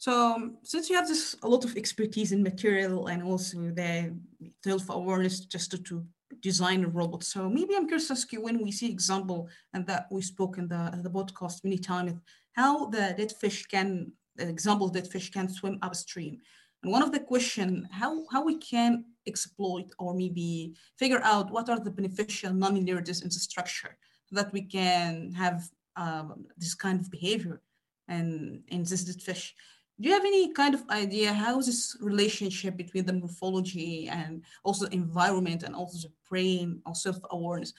So since you have this a lot of expertise in material and also the self awareness just to, design a robot. So maybe I'm curious to ask you when we see example and that we spoke in the the podcast many times how the dead fish can the example dead fish can swim upstream. And one of the question how how we can exploit or maybe figure out what are the beneficial nonlinearities in the structure that we can have um, this kind of behavior and in this dead fish do you have any kind of idea how this relationship between the morphology and also the environment and also the brain or self-awareness?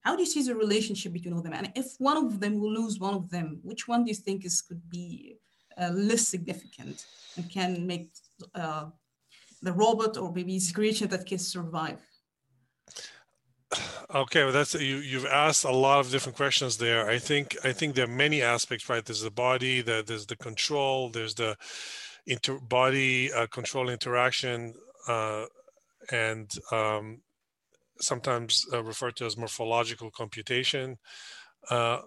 How do you see the relationship between all of them? And if one of them will lose one of them which one do you think is could be uh, less significant and can make uh, the robot or maybe the creation that can survive okay well that's you you've asked a lot of different questions there. I think i think there are many aspects right? There's the body the, there's the control there's the inter body uh, control interaction uh, and um, sometimes uh, referred to as morphological computation. Uh,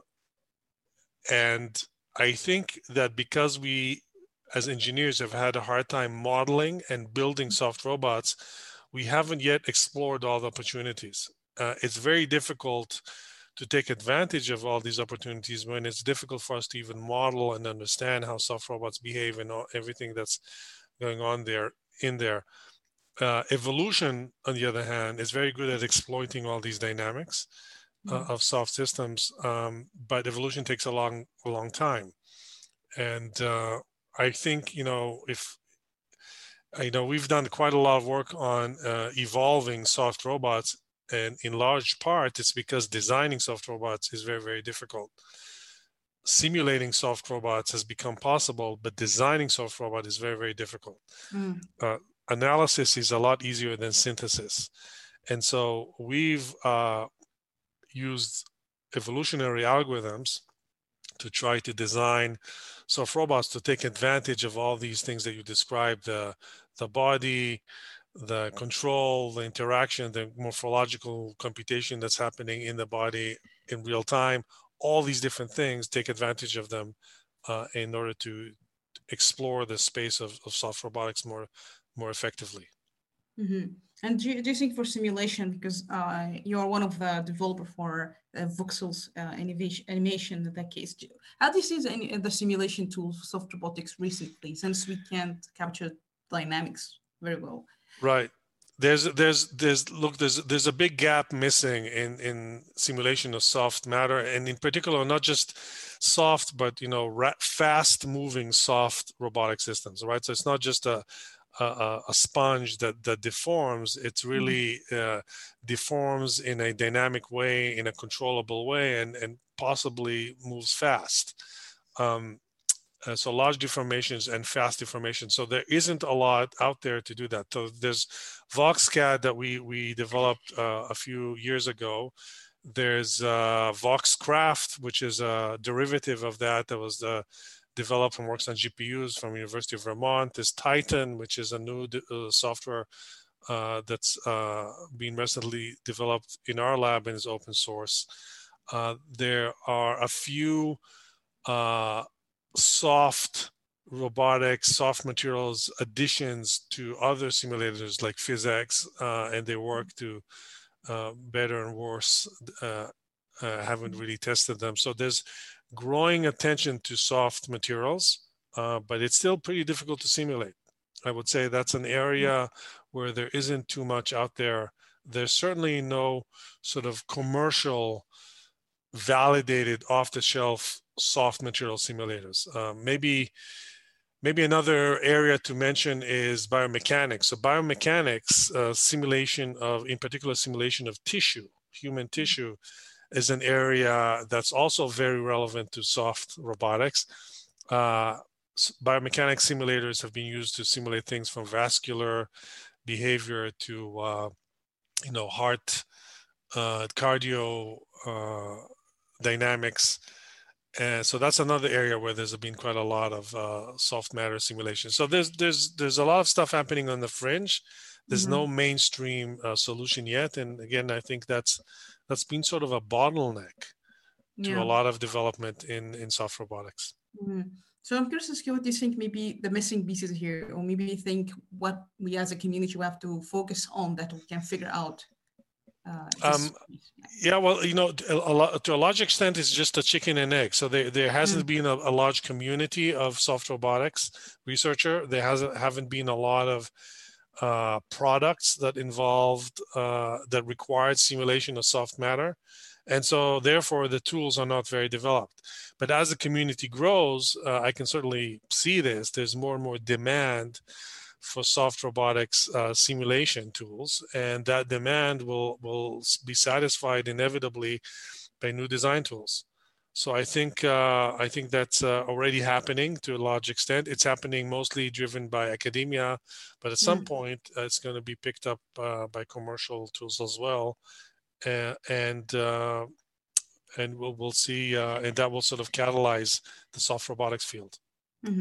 and i think that because we as engineers have had a hard time modeling and building soft robots we haven't yet explored all the opportunities uh, it's very difficult to take advantage of all these opportunities when it's difficult for us to even model and understand how soft robots behave and all, everything that's going on there in there. Uh, evolution, on the other hand, is very good at exploiting all these dynamics uh, mm-hmm. of soft systems, um, but evolution takes a long, a long time. And uh, I think you know if you know we've done quite a lot of work on uh, evolving soft robots and in large part it's because designing soft robots is very very difficult. Simulating soft robots has become possible but designing soft robot is very very difficult. Mm. uh, analysis is a lot easier than synthesis. And so we've uh, used evolutionary algorithms to try to design soft robots to take advantage of all these things that you described the the body the control, the interaction, the morphological computation that's happening in the body in real time, all these different things, take advantage of them uh, in order to explore the space of, of soft robotics more, more effectively. Mm-hmm. And do you, do you think for simulation, because uh, you are one of the developer for uh, Voxelyze uh, animation in that case, how do you see the, the simulation tools for soft robotics recently, since we can't capture dynamics very well? Right. There's there's there's look there's there's a big gap missing in in simulation of soft matter and in particular not just soft but you know ra- fast moving soft robotic systems right so it's not just a a, a sponge that that deforms it's mm-hmm. really uh, deforms in a dynamic way in a controllable way and and possibly moves fast um, uh, so large deformations and fast deformations. So there isn't a lot out there to do that. So there's VoxCAD that we we developed uh, a few years ago. There's uh, VoxCraft, which is a derivative of that that was uh, developed and works on GPUs from University of Vermont. There's Titan, which is a new uh, software uh, that's uh, been recently developed in our lab and is open source. there are a few soft robotics, soft materials additions to other simulators like PhysX, uh, and they work to uh, better and worse. Uh, uh haven't mm-hmm. really tested them. So there's growing attention to soft materials, uh, but it's still pretty difficult to simulate. I would say that's an area where there isn't too much out there. There's certainly no sort of commercial validated off the shelf soft material simulators. Um, maybe maybe another area to mention is biomechanics. So biomechanics uh, simulation of, in particular, simulation of tissue, human tissue, is an area that's also very relevant to soft robotics. Uh, biomechanics simulators have been used to simulate things from vascular behavior to, uh, you know, heart, uh, cardio uh, dynamics. And so that's another area where there's been quite a lot of uh, soft matter simulation. So there's there's there's a lot of stuff happening on the fringe. There's mm-hmm. no mainstream uh, solution yet, and again, I think that's that's been sort of a bottleneck to yeah. a lot of development in in soft robotics. Mm-hmm. So I'm curious to ask you what do you think maybe the missing pieces here, or maybe think what we as a community we have to focus on that we can figure out. Uh, um, yeah, well, you know, a, a, to a large extent, it's just a chicken and egg. So there, there hasn't mm. been a, a, large community of soft robotics researcher. There hasn't haven't been a lot of uh, products that involved uh, that required simulation of soft matter. And so therefore the tools are not very developed. But as the community grows, uh, I can certainly see this. There's more and more demand for soft robotics uh, simulation tools, and that demand will will be satisfied inevitably by new design tools. So I think uh, I think that's uh, already happening to a large extent. It's happening mostly driven by academia, but at some mm. point uh, it's going to be picked up uh, by commercial tools as well, and uh, and we'll we'll see, uh, and that will sort of catalyze the soft robotics field.